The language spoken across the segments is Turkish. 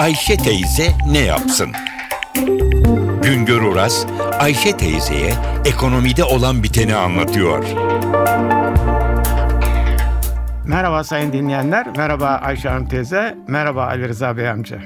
Ayşe teyze ne yapsın? Güngör Oras, Ayşe teyzeye ekonomide olan biteni anlatıyor. Merhaba sayın dinleyenler, merhaba Ayşe Hanım teyze, merhaba Ali Rıza Bey amca.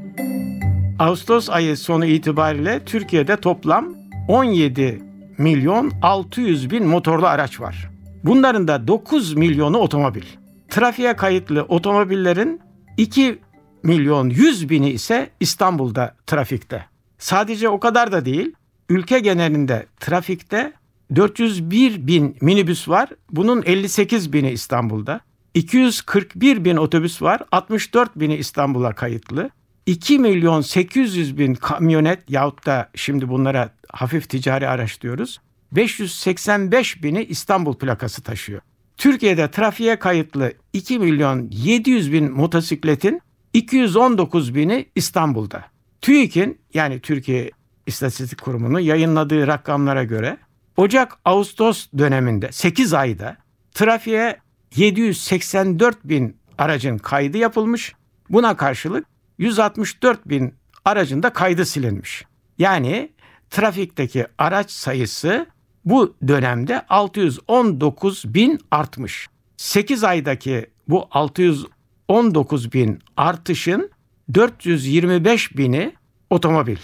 Ağustos ayı sonu itibariyle Türkiye'de toplam 17 milyon 600 bin motorlu araç var. Bunların da 9 milyonu otomobil. Trafiğe kayıtlı otomobillerin 2 milyon 100 bini ise İstanbul'da trafikte. Sadece o kadar da değil, ülke genelinde trafikte 401 bin minibüs var. Bunun 58 bini İstanbul'da. 241 bin otobüs var. 64 bini İstanbul'a kayıtlı. 2 milyon 800 bin kamyonet yahut da şimdi bunlara hafif ticari araç diyoruz. 585 bini İstanbul plakası taşıyor. Türkiye'de trafiğe kayıtlı 2 milyon 700 bin motosikletin 219 bini İstanbul'da. TÜİK'in yani Türkiye İstatistik Kurumu'nun yayınladığı rakamlara göre Ocak-Ağustos döneminde 8 ayda trafiğe 784 bin aracın kaydı yapılmış. Buna karşılık 164 bin aracın da kaydı silinmiş. Yani trafikteki araç sayısı bu dönemde 619 bin artmış. 8 aydaki bu 619 bin artışın 425 bini otomobil.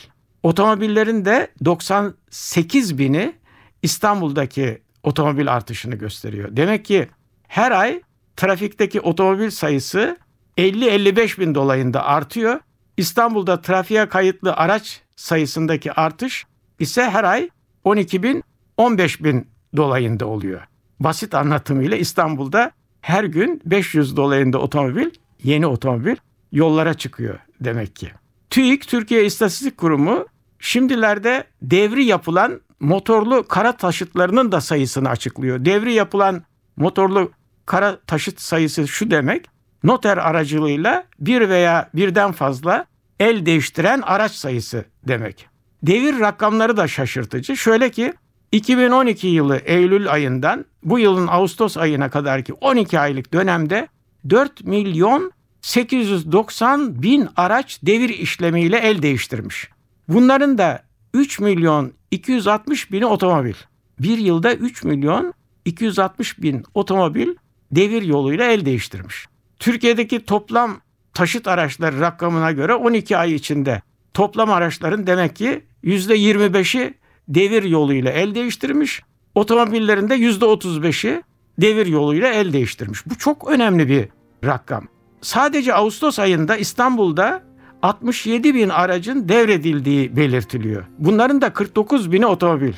Otomobillerin de 98 bini İstanbul'daki otomobil artışını gösteriyor. Demek ki her ay trafikteki otomobil sayısı 50-55 bin dolayında artıyor. İstanbul'da trafiğe kayıtlı araç sayısındaki artış ise her ay 12 bin 15 bin dolayında oluyor. Basit anlatımıyla İstanbul'da her gün 500 dolayında otomobil, yeni otomobil yollara çıkıyor demek ki. TÜİK Türkiye İstatistik Kurumu şimdilerde devri yapılan motorlu kara taşıtlarının da sayısını açıklıyor. Devri yapılan motorlu kara taşıt sayısı şu demek. Noter aracılığıyla bir veya birden fazla el değiştiren araç sayısı demek. Devir rakamları da şaşırtıcı. Şöyle ki 2012 yılı Eylül ayından bu yılın Ağustos ayına kadarki 12 aylık dönemde 4 milyon 890 bin araç devir işlemiyle el değiştirmiş. Bunların da 3 milyon 260 bini otomobil. Bir yılda 3 milyon 260 bin otomobil devir yoluyla el değiştirmiş. Türkiye'deki toplam taşıt araçları rakamına göre 12 ay içinde toplam araçların demek ki %25'i devir yoluyla el değiştirmiş. Otomobillerin de %35'i devir yoluyla el değiştirmiş. Bu çok önemli bir rakam. Sadece Ağustos ayında İstanbul'da 67 bin aracın devredildiği belirtiliyor. Bunların da 49 bini otomobil.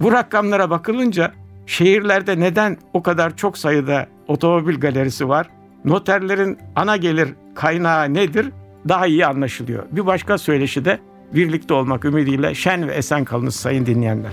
Bu rakamlara bakılınca şehirlerde neden o kadar çok sayıda otomobil galerisi var? Noterlerin ana gelir kaynağı nedir? Daha iyi anlaşılıyor. Bir başka söyleşi de birlikte olmak ümidiyle şen ve esen kalınız sayın dinleyenler.